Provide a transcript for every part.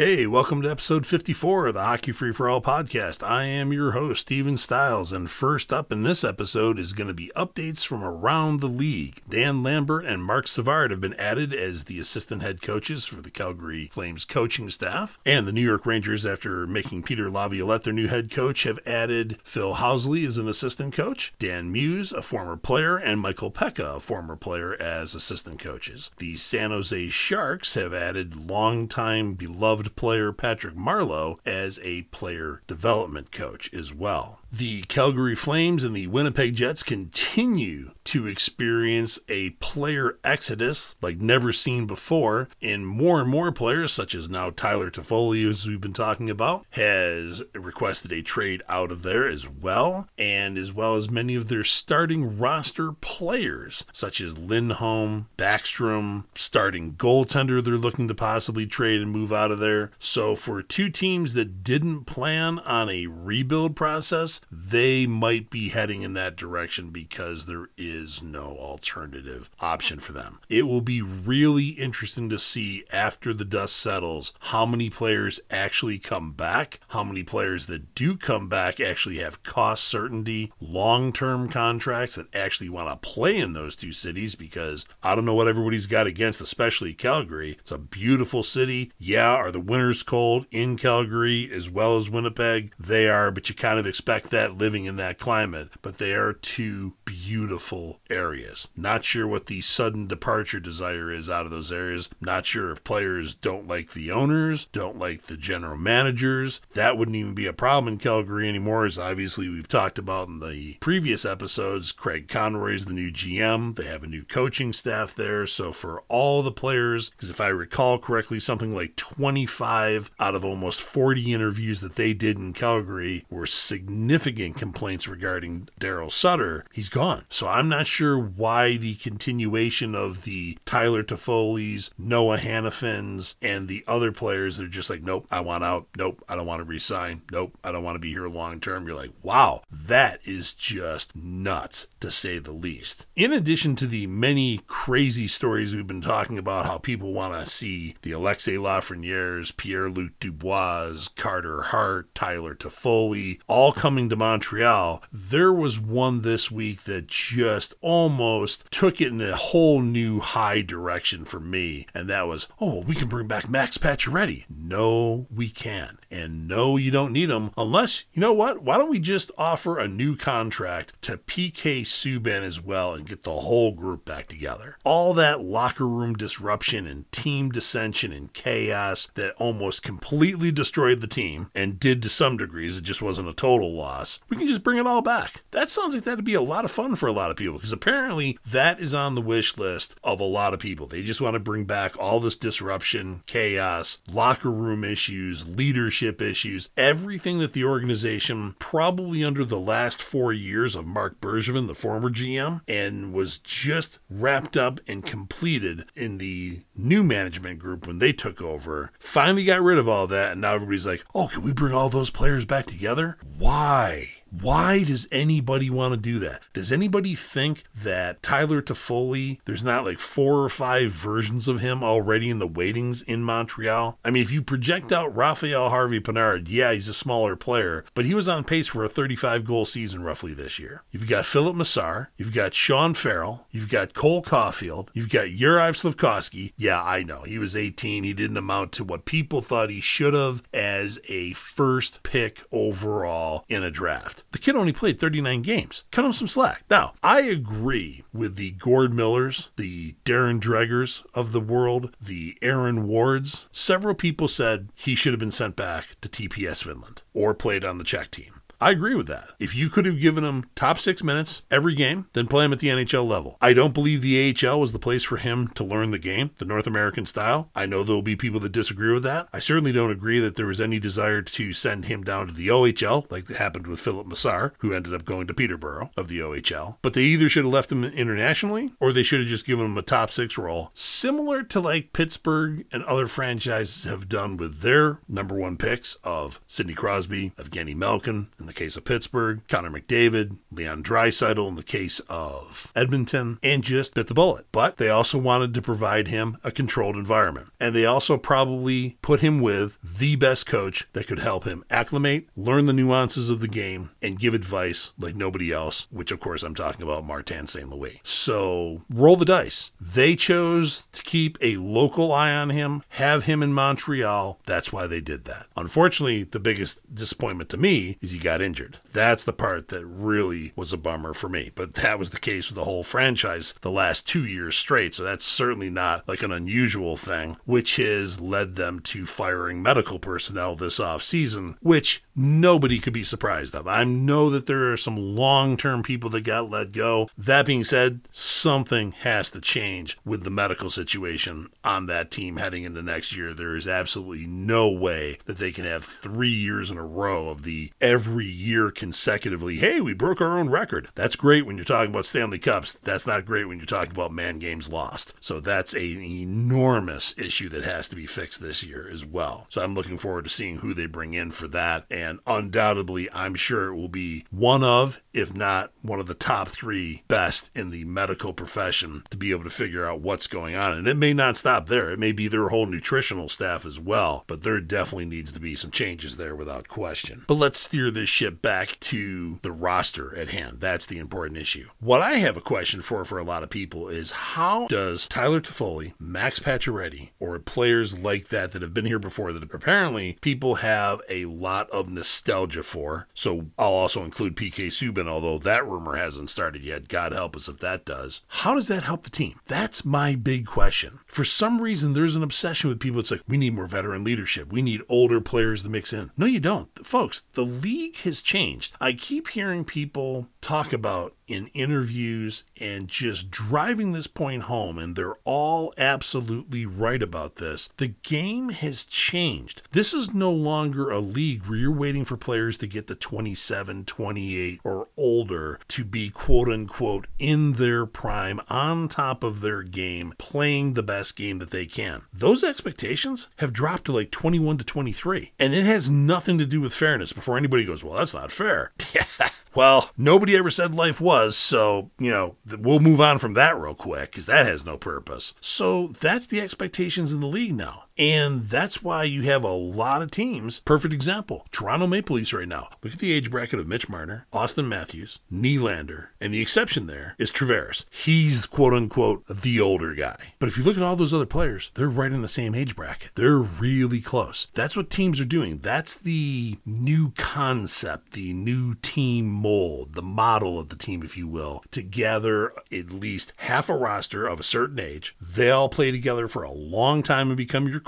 Hey, welcome to episode 54 of the Hockey Free for All podcast. I am your host, Steven Stiles, and first up in this episode is going to be updates from around the league. Dan Lambert and Marc Savard have been added as the assistant head coaches for the Calgary Flames coaching staff. And the New York Rangers, after making Peter Laviolette their new head coach, have added Phil Housley as an assistant coach, Dan Muse, a former player, and Michael Peca, a former player, as assistant coaches. The San Jose Sharks have added longtime beloved player Patrick Marleau as a player development coach as well. The Calgary Flames and the Winnipeg Jets continue to experience a player exodus like never seen before, and more and more players, such as now Tyler Toffoli, as we've been talking about, has requested a trade out of there as well, and as well as many of their starting roster players, such as Lindholm, Backstrom, starting goaltender they're looking to possibly trade and move out of there. So for two teams that didn't plan on a rebuild process, they might be heading in that direction because there is no alternative option for them. It will be really interesting to see after the dust settles how many players actually come back, how many players that do come back actually have cost certainty, long term contracts that actually want to play in those two cities because I don't know what everybody's got against, especially Calgary. It's a beautiful city. Yeah, are the winters cold in Calgary as well as Winnipeg? They are, but you kind of expect that living in that climate, but they are two beautiful areas. Not sure what the sudden departure desire is out of those areas. Not sure if players don't like the owners, don't like the general managers. That wouldn't even be a problem in Calgary anymore, as obviously we've talked about in the previous episodes. Craig Conroy is the new GM. They have a new coaching staff there. So for all the players, because if I recall correctly, something like 25 out of almost 40 interviews that they did in Calgary were significant complaints regarding Daryl Sutter. He's gone. So I'm not sure why the continuation of the Tyler Toffoli's, Noah Hanifins, and the other players that are just like, nope, I want out. Nope, I don't want to resign. Nope, I don't want to be here long term. You're like, wow, that is just nuts to say the least. In addition to the many crazy stories we've been talking about, how people want to see the Alexis Lafrenières, Pierre Luc Dubois, Carter Hart, Tyler Toffoli, all coming to Montreal, there was one this week that just almost took it in a whole new high direction for me. And that was, oh, we can bring back Max Pacioretty. No, we can. And no, you don't need him unless, you know what? Why don't we just offer a new contract to PK Subban as well and get the whole group back together? All that locker room disruption and team dissension and chaos that almost completely destroyed the team and did to some degrees, it just wasn't a total loss. We can just bring it all back. That sounds like that'd be a lot of fun for a lot of people because apparently that is on the wish list of a lot of people. They just want to bring back all this disruption, chaos, locker room issues, leadership issues, everything that the organization probably under the last four years of Marc Bergevin, the former GM, and was just wrapped up and completed in the new management group when they took over. Finally got rid of all that, and now everybody's like, oh, can we bring all those players back together? Why? away. Why does anybody want to do that? Does anybody think that Tyler Toffoli, there's not like four or five versions of him already in the waitings in Montreal? I mean, if you project out Raphael Harvey Pinard, yeah, he's a smaller player, but he was on pace for a 35 goal season roughly this year. You've got Filip Mesar, you've got Sean Farrell, you've got Cole Caufield, you've got Juraj Slafkovsky. Yeah, I know, he was 18. He didn't amount to what people thought he should have as a first pick overall in a draft. The kid only played 39 games. Cut him some slack. Now, I agree with the Gord Millers, the Darren Dregers of the world, the Aaron Wards. Several people said he should have been sent back to TPS Finland or played on the Czech team. I agree with that. If you could have given him top six minutes every game, then play him at the NHL level. I don't believe the AHL was the place for him to learn the game, the North American style. I know there will be people that disagree with that. I certainly don't agree that there was any desire to send him down to the OHL, like happened with Filip Mesar, who ended up going to Peterborough of the OHL. But they either should have left him internationally or they should have just given him a top six role, similar to like Pittsburgh and other franchises have done with their number one picks of Sidney Crosby, Evgeny Malkin, and the case of Pittsburgh, Connor McDavid, Leon Draisaitl in the case of Edmonton, and just bit the bullet. But they also wanted to provide him a controlled environment. And they also probably put him with the best coach that could help him acclimate, learn the nuances of the game, and give advice like nobody else, which of course I'm talking about Martin St. Louis. So roll the dice. They chose to keep a local eye on him, have him in Montreal. That's why they did that. Unfortunately, the biggest disappointment to me is he got injured. That's the part that really was a bummer for me. But that was the case with the whole franchise the last two years straight. So that's certainly not like an unusual thing, which has led them to firing medical personnel this off season, which nobody could be surprised of. I know that there are some long term people that got let go. That being said, something has to change with the medical situation on that team heading into next year. There is absolutely no way that they can have three years in a row of the every year consecutively, hey, we broke our own record. That's great when you're talking about Stanley Cups. That's not great when you're talking about man games lost. So that's an enormous issue that has to be fixed this year as well. So I'm looking forward to seeing who they bring in for that. And undoubtedly, I'm sure it will be one of, if not one of the top three best in the medical profession to be able to figure out what's going on. And it may not stop there. It may be their whole nutritional staff as well, but there definitely needs to be some changes there without question. But let's steer this ship back to the roster at hand. That's the important issue. What I have a question for for a lot of people is how does Tyler Toffoli, Max Pacioretty, or players like that that have been here before that apparently people have a lot of nostalgia for. So I'll also include PK Subban, although that rumor hasn't started yet. God help us if that does. How does that help the team? That's my big question. For some reason, there's an obsession with people. It's like, we need more veteran leadership. We need older players to mix in. No, you don't. Folks, the league has changed. I keep hearing people talk about in interviews and just driving this point home, and they're all absolutely right about this. The game has changed. This is no longer a league where you're waiting for players to get to 27, 28, or older to be quote unquote in their prime, on top of their game, playing the best game that they can. Those expectations have dropped to like 21 to 23, and it has nothing to do with fairness before anybody goes, well, that's not fair. Well, nobody ever said life was, so, you know, we'll move on from that real quick because that has no purpose. So that's the expectations in the league now. And that's why you have a lot of teams. Perfect example Toronto Maple Leafs right now. Look at the age bracket of Mitch Marner, Auston Matthews, Nylander, and the exception there is Tavares. He's quote unquote the older guy. But if you look at all those other players, they're right in the same age bracket. They're really close. That's what teams are doing. That's the new concept, the new team mold, the model of the team, if you will, to gather at least half a roster of a certain age. They all play together for a long time and become your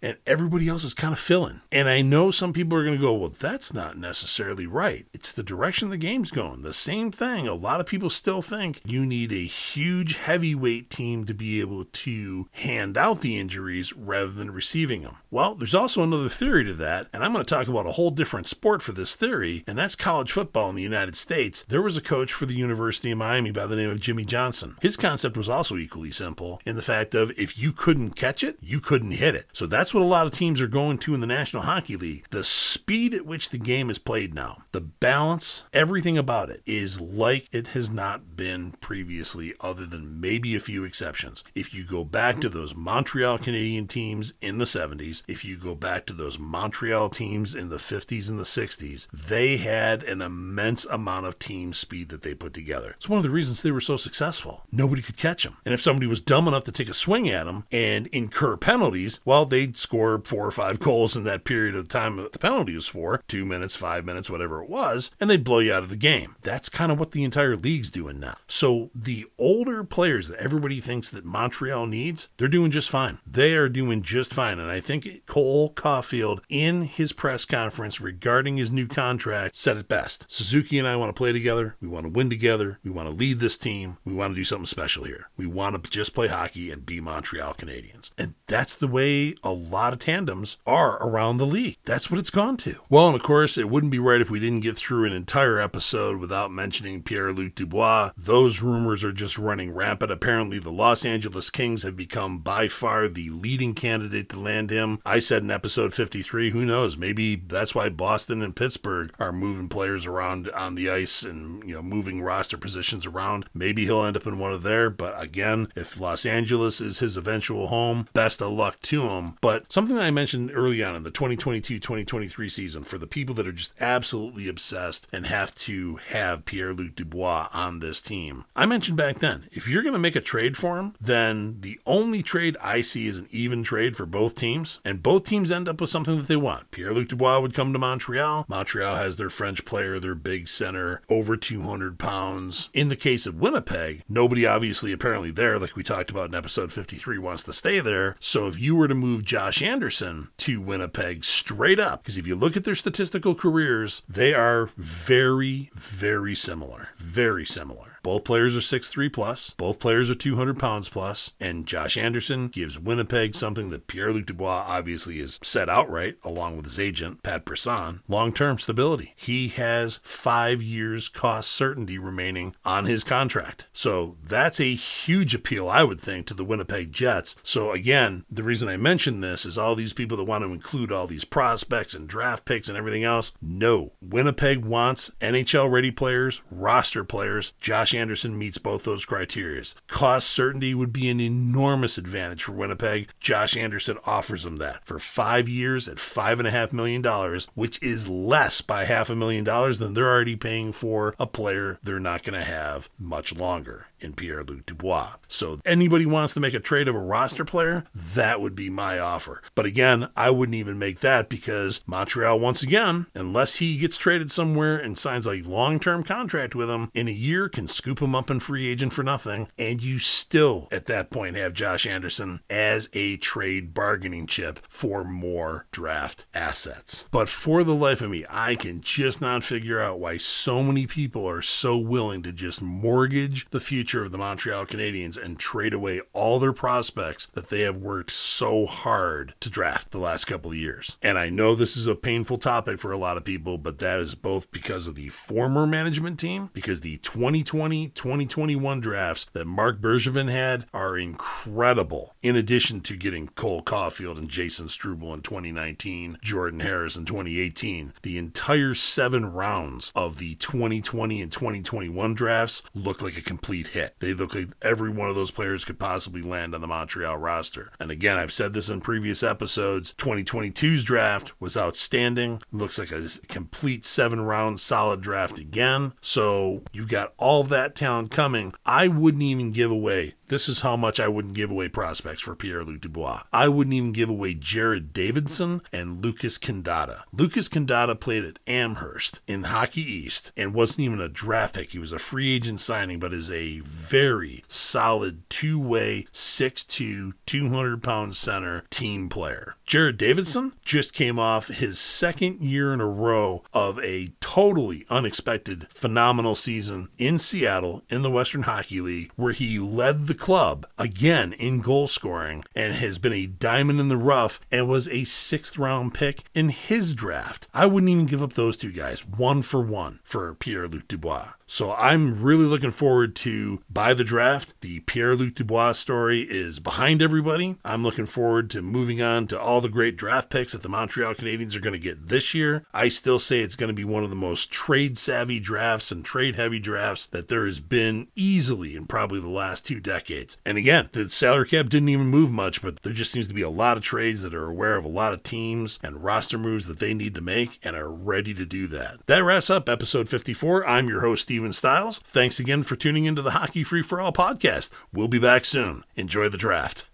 and everybody else is kind of filling. And I know some people are going to go, well, that's not necessarily right. It's the direction the game's going. The same thing. A lot of people still think you need a huge heavyweight team to be able to hand out the injuries rather than receiving them. Well, there's also another theory to that, and I'm going to talk about a whole different sport for this theory, and that's college football in the United States. There was a coach for the University of Miami by the name of Jimmy Johnson. His concept was also equally simple in the fact of if you couldn't catch it, you couldn't hit it. So that's what a lot of teams are going to in the National Hockey League. The speed at which the game is played now, the balance, everything about it is like it has not been previously, other than maybe a few exceptions. If you go back to those Montreal Canadian teams in the 70s, if you go back to those Montreal teams in the 50s and the 60s, they had an immense amount of team speed that they put together. It's one of the reasons they were so successful. Nobody could catch them. And if somebody was dumb enough to take a swing at them and incur penalties, well, they'd score four or five goals in that period of time that the penalty was for two minutes, five minutes, whatever it was, and they'd blow you out of the game. That's kind of what the entire league's doing now. So the older players that everybody thinks that Montreal needs, they're doing just fine. They are doing just fine. And I think Cole Caufield, in his press conference regarding his new contract, said it best. Suzuki and I want to play together. We want to win together. We want to lead this team. We want to do something special here. We want to just play hockey and be Montreal Canadiens. And that's the way a lot of tandems are around the league. That's what it's gone to. Well, and of course, it wouldn't be right if we didn't get through an entire episode without mentioning Pierre Luc Dubois. Those rumors are just running rampant. Apparently, the Los Angeles Kings have become by far the leading candidate to land him. I said in episode 53, who knows? Maybe that's why Boston and Pittsburgh are moving players around on the ice and, you know, moving roster positions around. Maybe he'll end up in one of there. But again, if Los Angeles is his eventual home, best of luck to him. But something I mentioned early on in the 2022 2023 season for the people that are just absolutely obsessed and have to have Pierre Luc Dubois on this team. I mentioned back then, if you're going to make a trade for him, then the only trade I see is an even trade for both teams, and both teams end up with something that they want. Pierre Luc Dubois would come to Montreal. Montreal has their French player, their big center, over 200 pounds. In the case of Winnipeg, nobody obviously apparently there, like we talked about in episode 53, wants to stay there. So if you were to move Josh Anderson to Winnipeg straight up, because if you look at their statistical careers, they are very, very similar. Very similar. Both players are 6'3 plus, both players are 200 pounds plus, and Josh Anderson gives Winnipeg something that Pierre Luc Dubois obviously has said outright, along with his agent, Pat Brisson long term stability. He has five years cost certainty remaining on his contract. So that's a huge appeal, I would think, to the Winnipeg Jets. So again, the reason I mention this is all these people that want to include all these prospects and draft picks and everything else. No, Winnipeg wants NHL ready players, roster players. Josh Anderson meets both those criteria. Cost certainty would be an enormous advantage for Winnipeg. Josh Anderson offers them that for five years at five and a half million dollars, which is less by half a million dollars than they're already paying for a player they're not going to have much longer in Pierre Luc Dubois. So, anybody wants to make a trade of a roster player, that would be my offer. But again, I wouldn't even make that because Montreal, once again, unless he gets traded somewhere and signs a long term contract with him, in a year can scoop him up in free agent for nothing. And you still, at that point, have Josh Anderson as a trade bargaining chip for more draft assets. But for the life of me, I can just not figure out why so many people are so willing to just mortgage the future future of the Montreal Canadiens and trade away all their prospects that they have worked so hard to draft the last couple of years. And I know this is a painful topic for a lot of people, but that is both because of the former management team, because the 2020 2021 drafts that Marc Bergevin had are incredible. In addition to getting Cole Caufield and Jayden Struble in 2019, Jordan Harris in 2018, the entire seven rounds of the 2020 and 2021 drafts look like a complete hit hit. They look like every one of those players could possibly land on the Montreal roster. And again, I've said this in previous episodes 2022's draft was outstanding. Looks like a complete seven round solid draft again. So you've got all that talent coming. I wouldn't even give away this is how much I wouldn't give away prospects for Pierre Luc Dubois. I wouldn't even give away Jared Davidson and Lucas Condotta. Lucas Condotta played at Amherst in Hockey East and wasn't even a draft pick. He was a free agent signing, but is a very solid two way, 6'2, 200 pound center team player. Jared Davidson just came off his second year in a row of a totally unexpected, phenomenal season in Seattle in the Western Hockey League, where he led the club again in goal scoring and has been a diamond in the rough and was a sixth round pick in his draft. I wouldn't even give up those two guys one for one for Pierre Luc Dubois. So I'm really looking forward to by the draft. The Pierre Luc Dubois story is behind everybody. I'm looking forward to moving on to all the great draft picks that the Montreal Canadiens are going to get this year. I still say it's going to be one of the most trade savvy drafts and trade heavy drafts that there has been easily in probably the last two decades. And again, the salary cap didn't even move much, but there just seems to be a lot of trades that are aware of a lot of teams and roster moves that they need to make and are ready to do that. That wraps up episode 54. I'm your host, Steve. Steven Stiles. Thanks again for tuning into the Hockey Free for All podcast. We'll be back soon. Enjoy the draft.